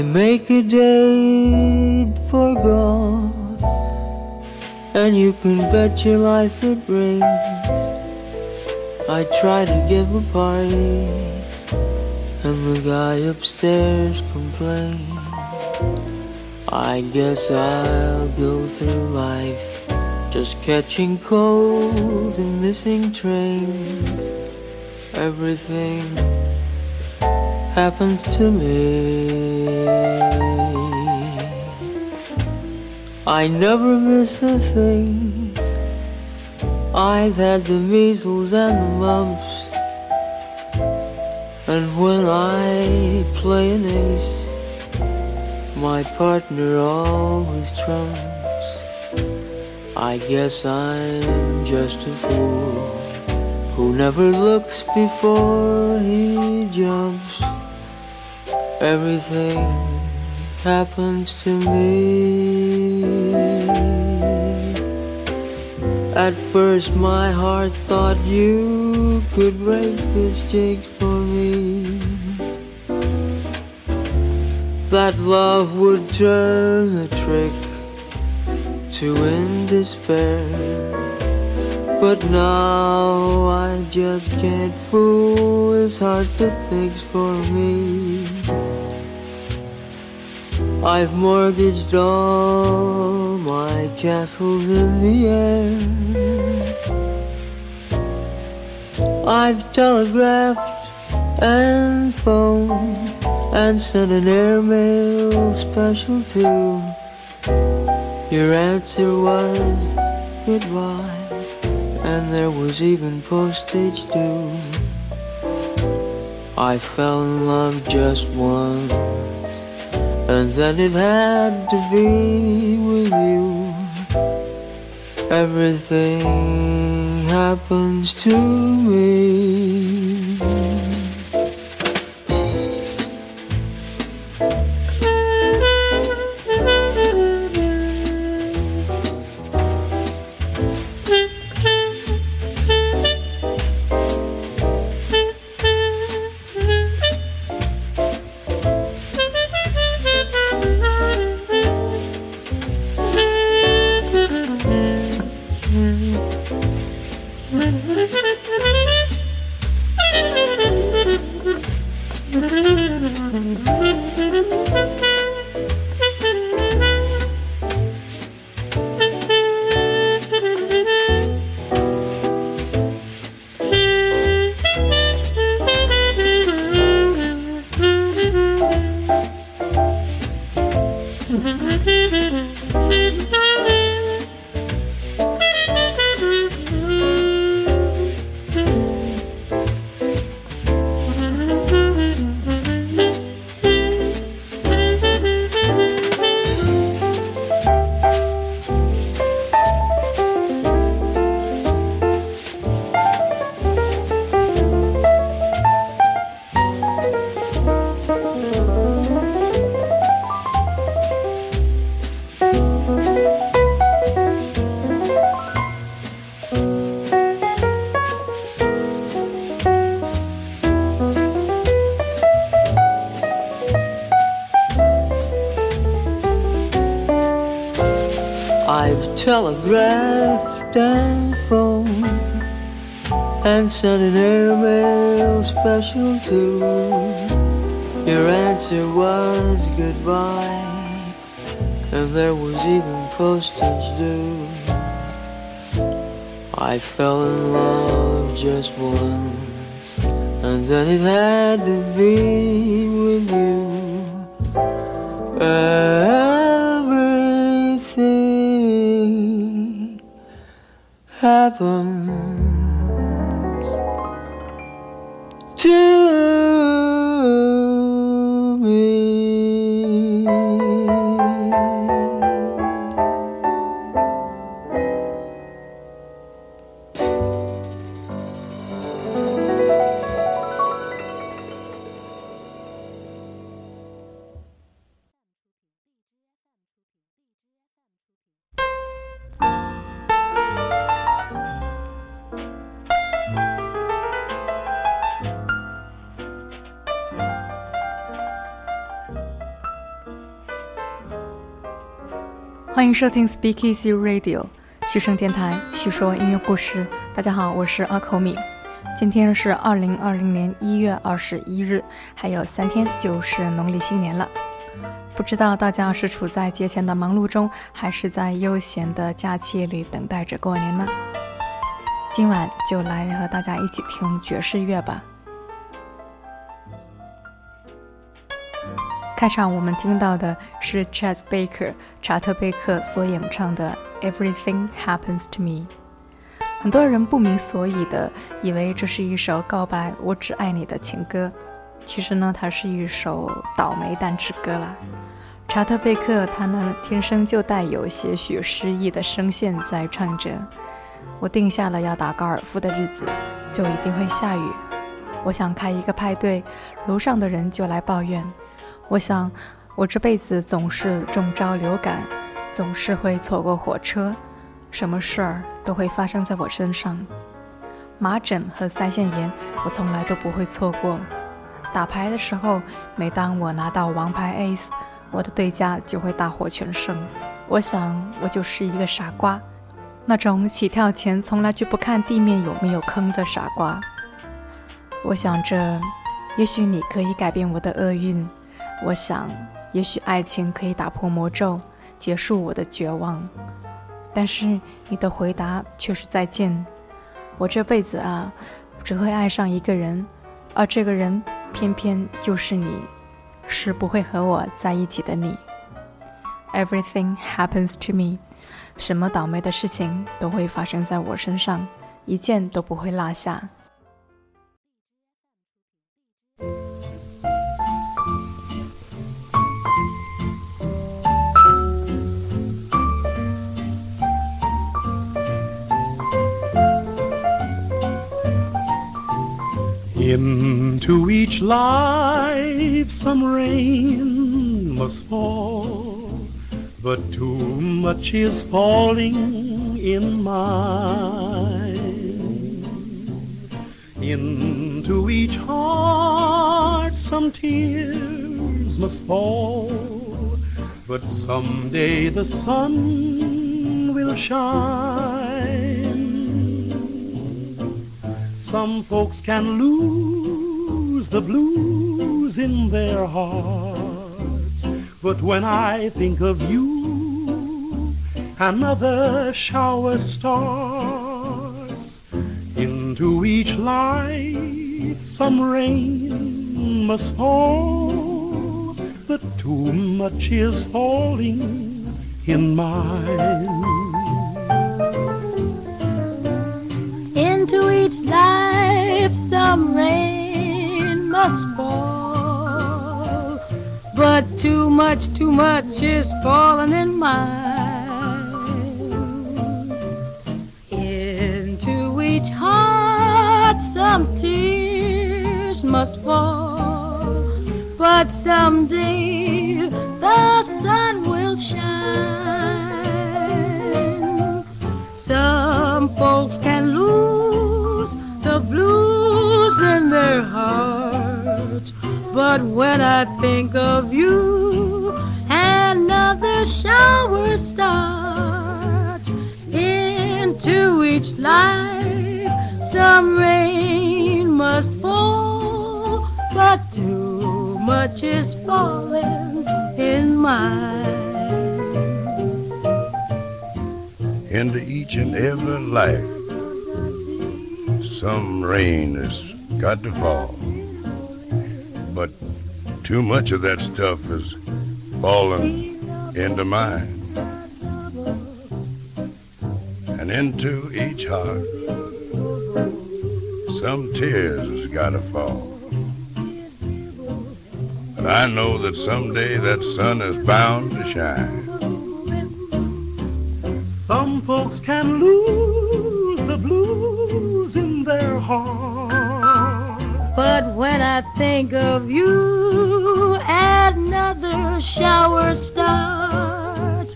I make a date for God, and you can bet your life it rains. I try to give a party, and the guy upstairs complains. I guess I'll go through life just catching colds and missing trains. Everything happens to me. I never miss a thing. I've had the measles and the mumps. And when I play an ace, my partner always trumps. I guess I'm just a fool who never looks before he jumps. Everything happens to me. At first, my heart thought you could break this jinx for me. That love would turn the trick to end despair. But now I just can't fool his heart that thinks for me. I've mortgaged all my castles in the air. I've telegraphed and phoned and sent an airmail special too. Your answer was goodbye, and there was even postage due. I fell in love just once, and then it had to be with you. Everything happens to me. Telegraphed and phoned and sent an airmail special too. Your answer was goodbye, and there was even postage due. I fell in love just once, and then it had to be with you. Everything happens to 欢迎收听 Speak Easy Radio，虚声电台，叙说音乐故事。大家好，我是阿口米。今天是二零二零年一月二十一日，还有三天就是农历新年了。不知道大家是处在节前的忙碌中，还是在悠闲的假期里等待着过年呢？今晚就来和大家一起听爵士乐吧。开场我们听到的是 Chet Baker 查特贝克所演唱的《Everything Happens to Me》。很多人不明所以的以为这是一首告白“我只爱你”的情歌，其实呢，它是一首倒霉蛋之歌啦。查特贝克他那天生就带有些许诗意的声线在唱着：“我定下了要打高尔夫的日子，就一定会下雨。我想开一个派对，楼上的人就来抱怨。”我想，我这辈子总是中招流感，总是会错过火车，什么事儿都会发生在我身上。麻疹和腮腺炎，我从来都不会错过。打牌的时候，每当我拿到王牌 Ace，我的对家就会大获全胜。我想，我就是一个傻瓜，那种起跳前从来就不看地面有没有坑的傻瓜。我想着，也许你可以改变我的厄运。我想，也许爱情可以打破魔咒，结束我的绝望。但是你的回答却是再见。我这辈子啊，只会爱上一个人，而这个人偏偏就是你，是不会和我在一起的你。Everything happens to me，什么倒霉的事情都会发生在我身上，一件都不会落下。Into each life some rain must fall, but too much is falling in mine. Into each heart some tears must fall, but someday the sun will shine. Some folks can lose the blues in their hearts. But when I think of you, another shower starts. Into each life some rain must fall, but too much is falling in mine. Into each life some rain must fall, but too much, too much is falling in mine. Into each heart some tears must fall, but someday the sun will shine. But when I think of you, another shower starts. Into each life, some rain must fall, but too much is falling in mine. into each and every life. Some rain has got to fall. But too much of that stuff is falling into mine. And into each heart, some tears has got to fall. But I know that someday that sun is bound to shine. Some folks can lose the blues in their heart. When I think of you, another shower starts.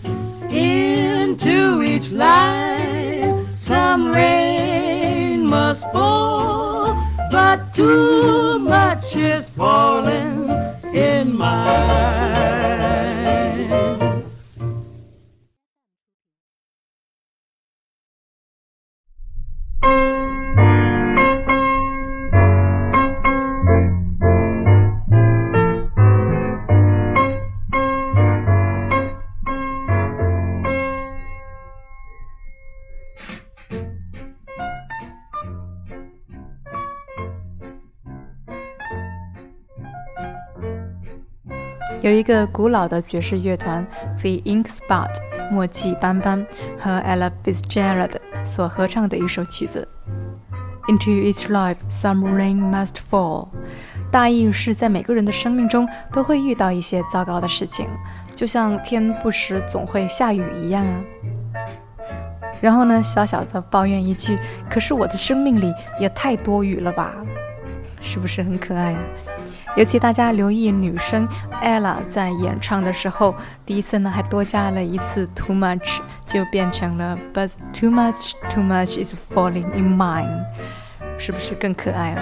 Into each life, some rain must fall, but too 一个古老的爵士乐团 The Ink Spot 墨迹斑斑和 Ella Fitzgerald 所合唱的一首曲子。Into each life, some rain must fall。大意是在每个人的生命中都会遇到一些糟糕的事情，就像天不时总会下雨一样啊。然后呢，小小的抱怨一句：“可是我的生命里也太多雨了吧？”是不是很可爱啊？尤其大家留意女生 Ella 在演唱的时候，第一次呢还多加了一次 too much，就变成了 But too much, too much is falling in mine，是不是更可爱了？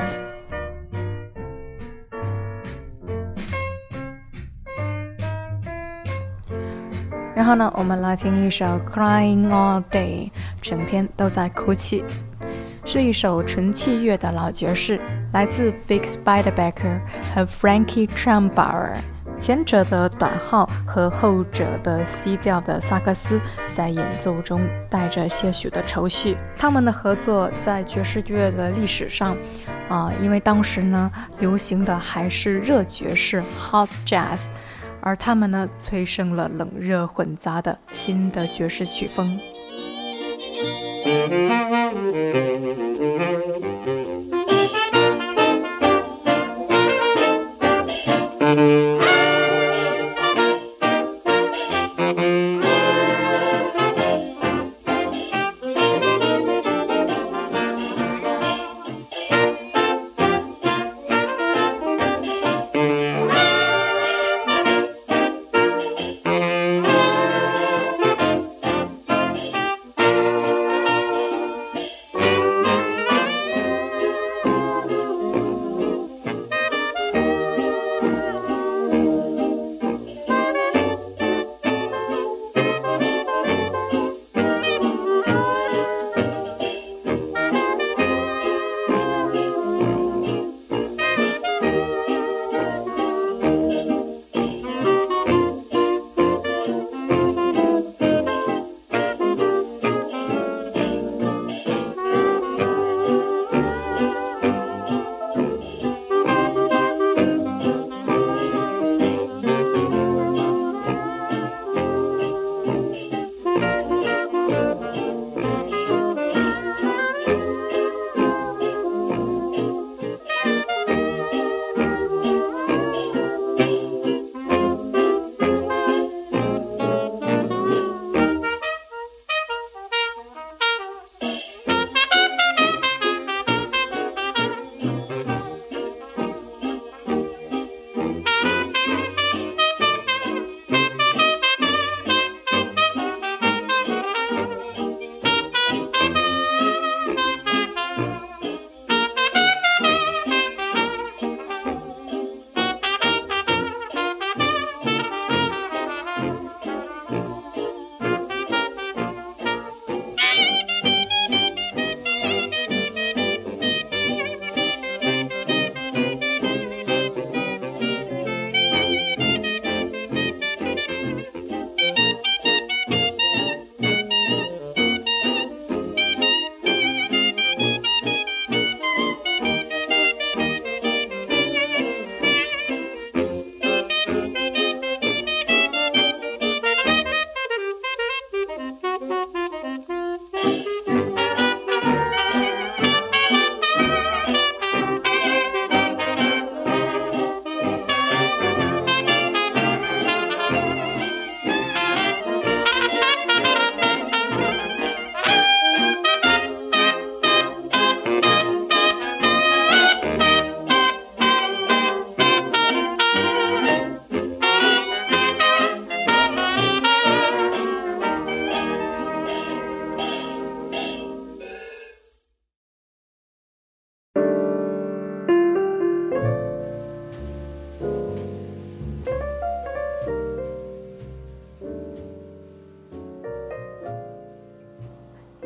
然后呢，我们来听一首 Crying All Day，整天都在哭泣。是一首纯器乐的老爵士，来自 Big Spiderbaker 和 Frankie Trumbauer。前者的短号和后者的 C 调的萨克斯在演奏中带着些许的愁绪。他们的合作在爵士乐的历史上，啊，因为当时呢流行的还是热爵士 （House Jazz），而他们呢催生了冷热混杂的新的爵士曲风。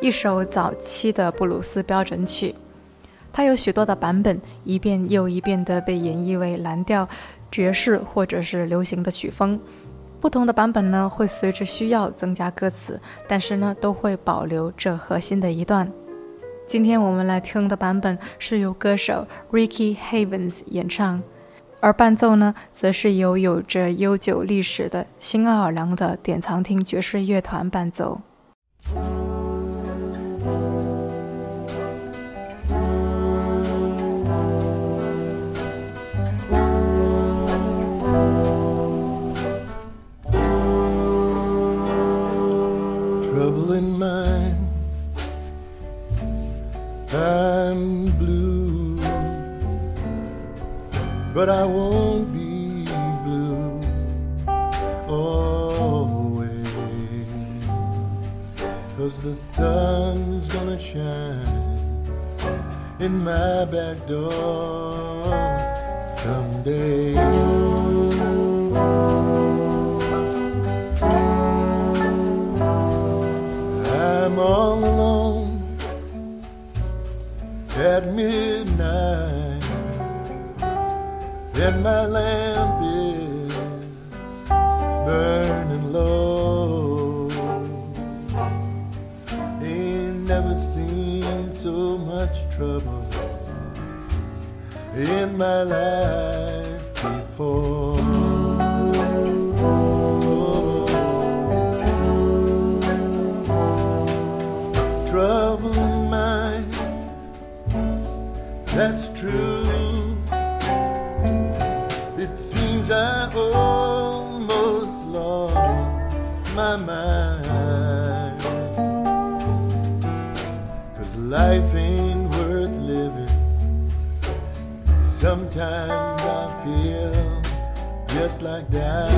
一首早期的布鲁斯标准曲，它有许多的版本，一遍又一遍地被演绎为蓝调、爵士或者是流行的曲风。不同的版本呢，会随着需要增加歌词，但是呢，都会保留这核心的一段。今天我们来听的版本是由歌手 Ricky Havens 演唱。而伴奏呢，则是由有着悠久历史的新奥尔良的典藏厅爵士乐团伴奏。But I won't be blue always. Cause the sun's gonna shine in my back door someday. I'm alone at midnight and my lamp is burning low. Ain't never seen so much trouble in my life before. Sometimes I feel just like dying.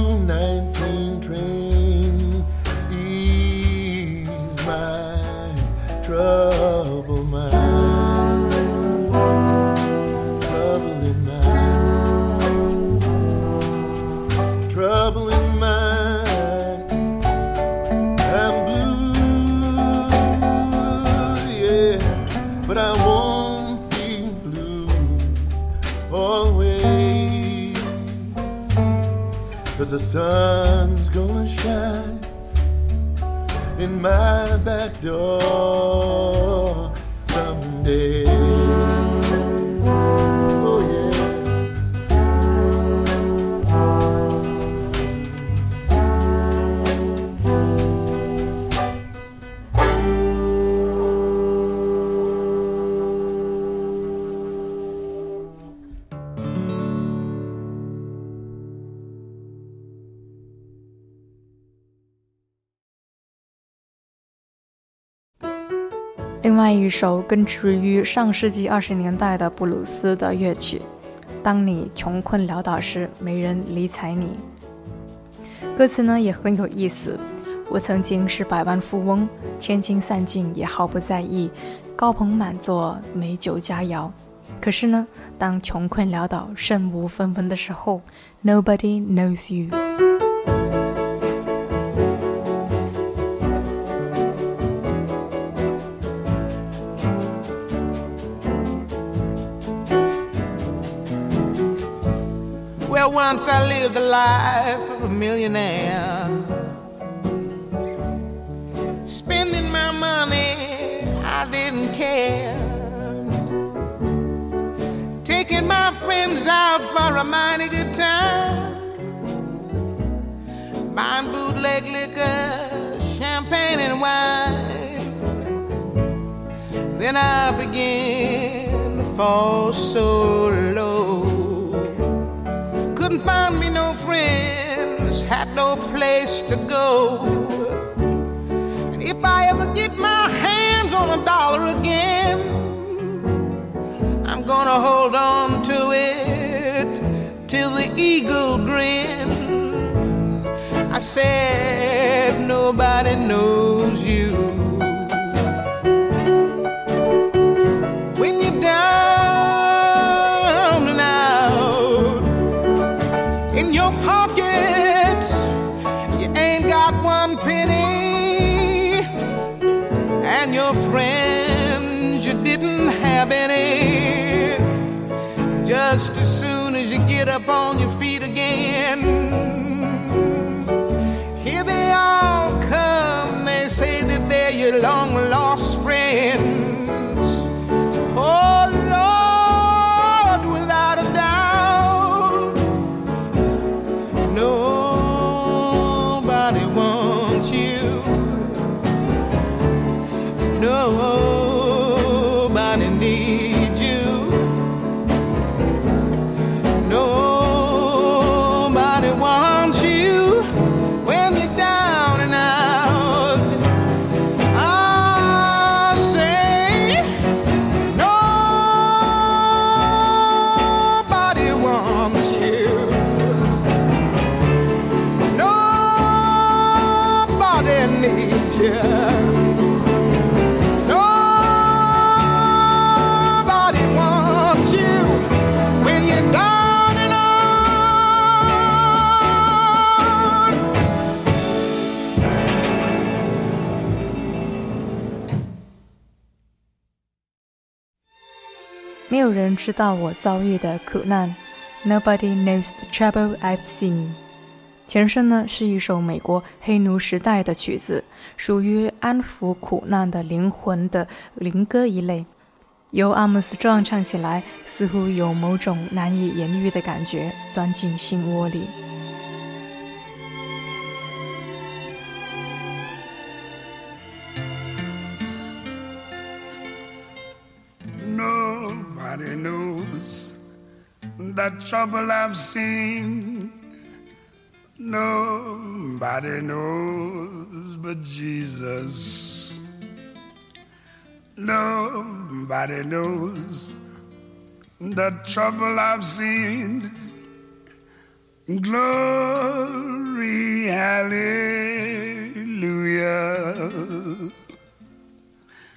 sun's gonna shine in my back door 外一首根植于上世纪二十年代的布鲁斯的乐曲，《当你穷困潦倒时，没人理睬你》。歌词呢也很有意思。我曾经是百万富翁，千金散尽也毫不在意，高朋满座，美酒佳肴。可是呢，当穷困潦倒、身无分文的时候，Nobody knows you。once I lived the life of a millionaire. Spending my money, I didn't care. Taking my friends out for a mighty good time. Buying bootleg liquor, champagne, and wine. Then I began to fall so low. Couldn't find me no friends, had no place to go. And If I ever get my hands on a dollar again, I'm gonna hold on to it till the eagle grin. I said, nobody knows you. On your 知道我遭遇的苦难。Nobody knows the trouble I've seen。前身呢是一首美国黑奴时代的曲子，属于安抚苦难的灵魂的灵歌一类。由阿姆斯壮唱起来，似乎有某种难以言喻的感觉钻进心窝里。The trouble I've seen. Nobody knows but Jesus. Nobody knows the trouble I've seen. Glory, hallelujah.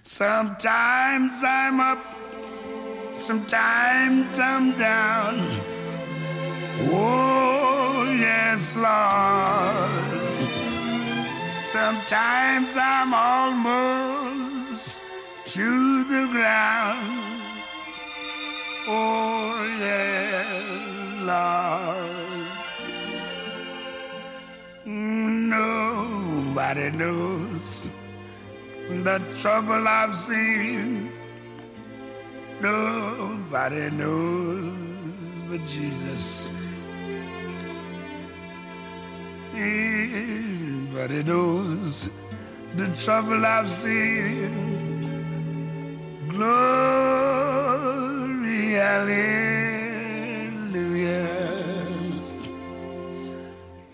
Sometimes I'm up, sometimes I'm down. Oh, yes, Lord. Sometimes I'm almost to the ground. Oh, yes, Lord. Nobody knows the trouble I've seen. Nobody knows but Jesus. Nobody knows the trouble I've seen. Glory, hallelujah.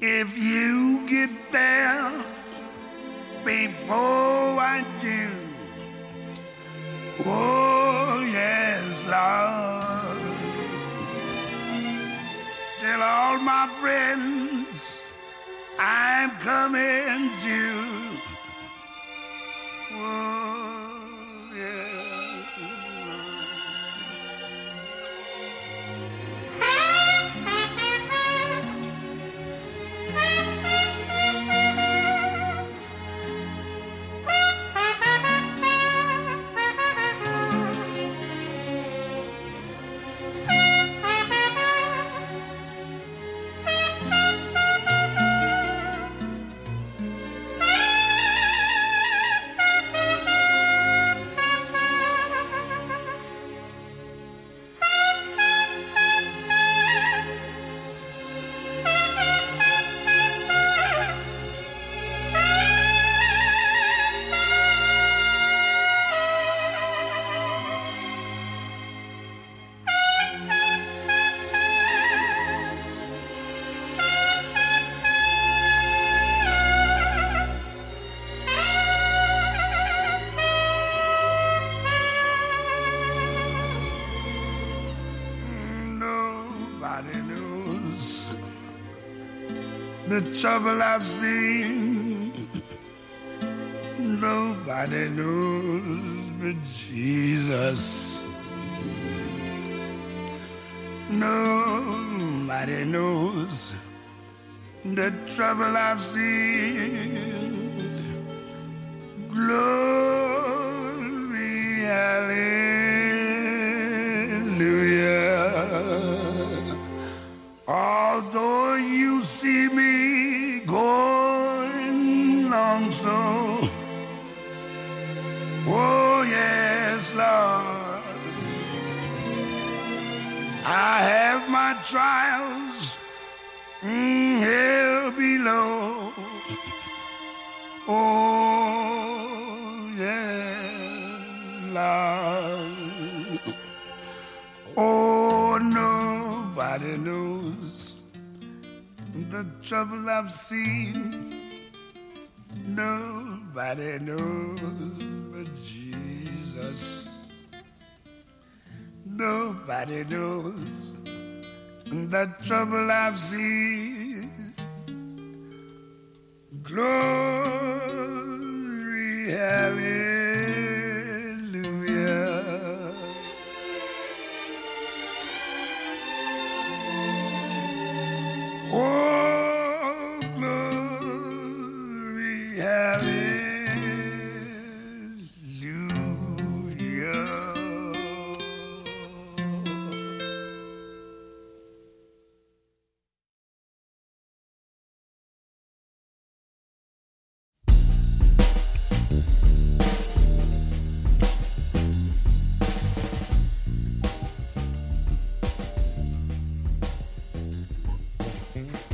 If you get there before I do, oh yes, Lord. Tell all my friends I'm coming to. Oh, trouble I've seen. Nobody knows but Jesus. Nobody knows the trouble I've seen. Glory, hallelujah. Although you see me Lord, I have my trials mm, here below. Oh yeah, Lord. Oh, nobody knows the trouble I've seen. Nobody knows but Nobody knows the trouble I've seen. Glory,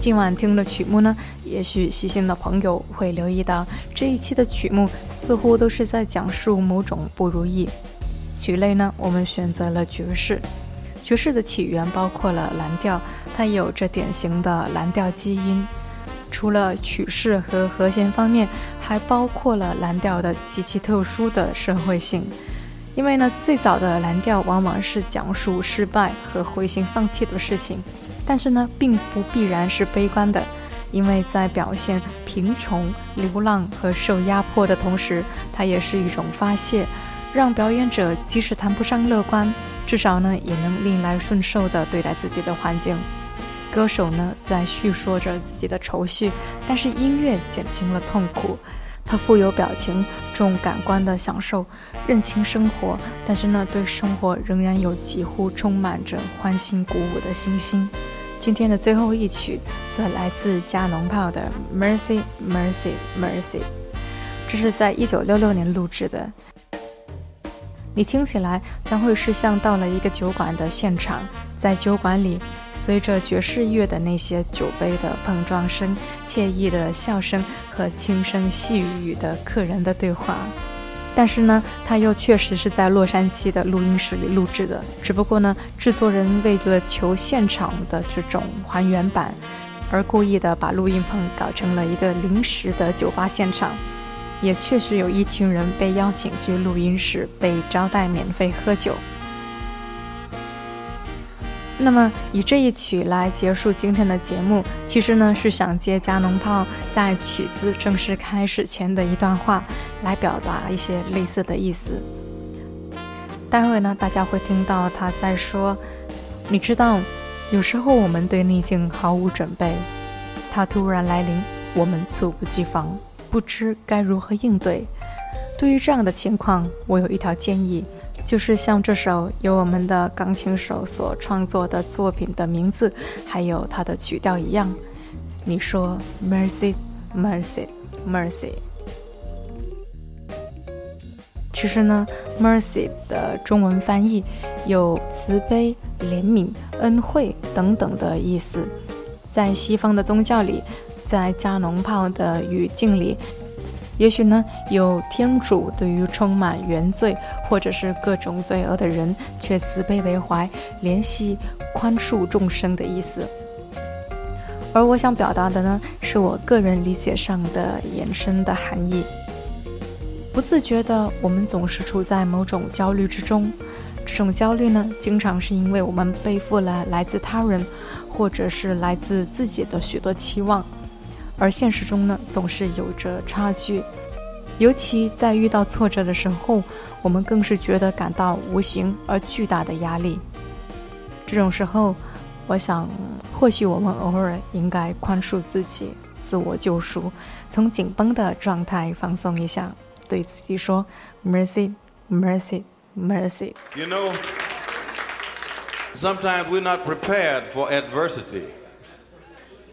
今晚听的曲目呢，也许细心的朋友会留意到，这一期的曲目似乎都是在讲述某种不如意。曲类呢，我们选择了爵士。爵士的起源包括了蓝调，它有着典型的蓝调基因。除了曲式和和弦方面，还包括了蓝调的极其特殊的社会性。因为呢，最早的蓝调往往是讲述失败和灰心丧气的事情，但是呢，并不必然是悲观的，因为在表现贫穷、流浪和受压迫的同时，它也是一种发泄，让表演者即使谈不上乐观，至少呢，也能逆来顺受地对待自己的环境。歌手呢，在叙说着自己的愁绪，但是音乐减轻了痛苦。它富有表情、重感官的享受，认清生活，但是呢，对生活仍然有几乎充满着欢欣鼓舞的信心。今天的最后一曲则来自加农炮的《Mercy Mercy Mercy》，这是在一九六六年录制的。你听起来将会是像到了一个酒馆的现场，在酒馆里，随着爵士乐的那些酒杯的碰撞声、惬意的笑声和轻声细语的客人的对话。但是呢，它又确实是在洛杉矶的录音室里录制的，只不过呢，制作人为了求现场的这种还原版，而故意的把录音棚搞成了一个临时的酒吧现场。也确实有一群人被邀请去录音室，被招待免费喝酒。那么以这一曲来结束今天的节目，其实呢是想借加农炮在曲子正式开始前的一段话，来表达一些类似的意思。待会呢，大家会听到他在说：“你知道，有时候我们对逆境毫无准备，它突然来临，我们猝不及防。”不知该如何应对。对于这样的情况，我有一条建议，就是像这首由我们的钢琴手所创作的作品的名字，还有它的曲调一样。你说 “mercy, mercy, mercy”。其实呢，“mercy” 的中文翻译有慈悲、怜悯、恩惠等等的意思。在西方的宗教里，在加农炮的语境里，也许呢有天主对于充满原罪或者是各种罪恶的人，却慈悲为怀、怜惜、宽恕众生的意思。而我想表达的呢，是我个人理解上的延伸的含义。不自觉的，我们总是处在某种焦虑之中。这种焦虑呢，经常是因为我们背负了来自他人，或者是来自自己的许多期望。而现实中呢，总是有着差距。尤其在遇到挫折的时候，我们更是觉得感到无形而巨大的压力。这种时候，我想，或许我们偶尔应该宽恕自己，自我救赎，从紧绷的状态放松一下，对自己说：“Mercy, mercy, mercy。” You know, sometimes we're not prepared for adversity.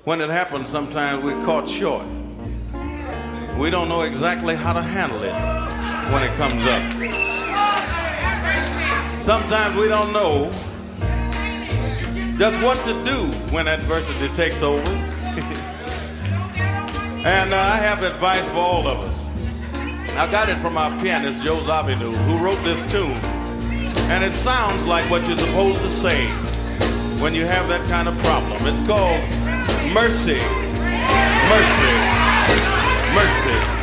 When it happens, sometimes we're caught short. We don't know exactly how to handle it when it comes up. Sometimes we don't know just what to do when adversity takes over. and uh, I have advice for all of us. I got it from our pianist, Joe Zawinul, who wrote this tune. And it sounds like what you're supposed to say when you have that kind of problem. It's called mercy, mercy mercy.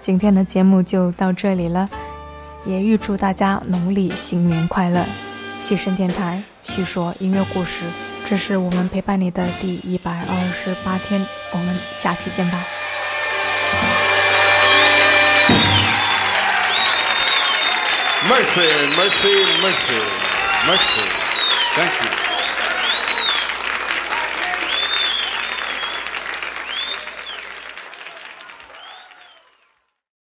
今天的节目就到这里了，也预祝大家农历新年快乐！西声电台叙说音乐故事，这是我们陪伴你的第一百二十八天，我们下期见吧。Mercy, mercy, mercy, mercy. Thank you.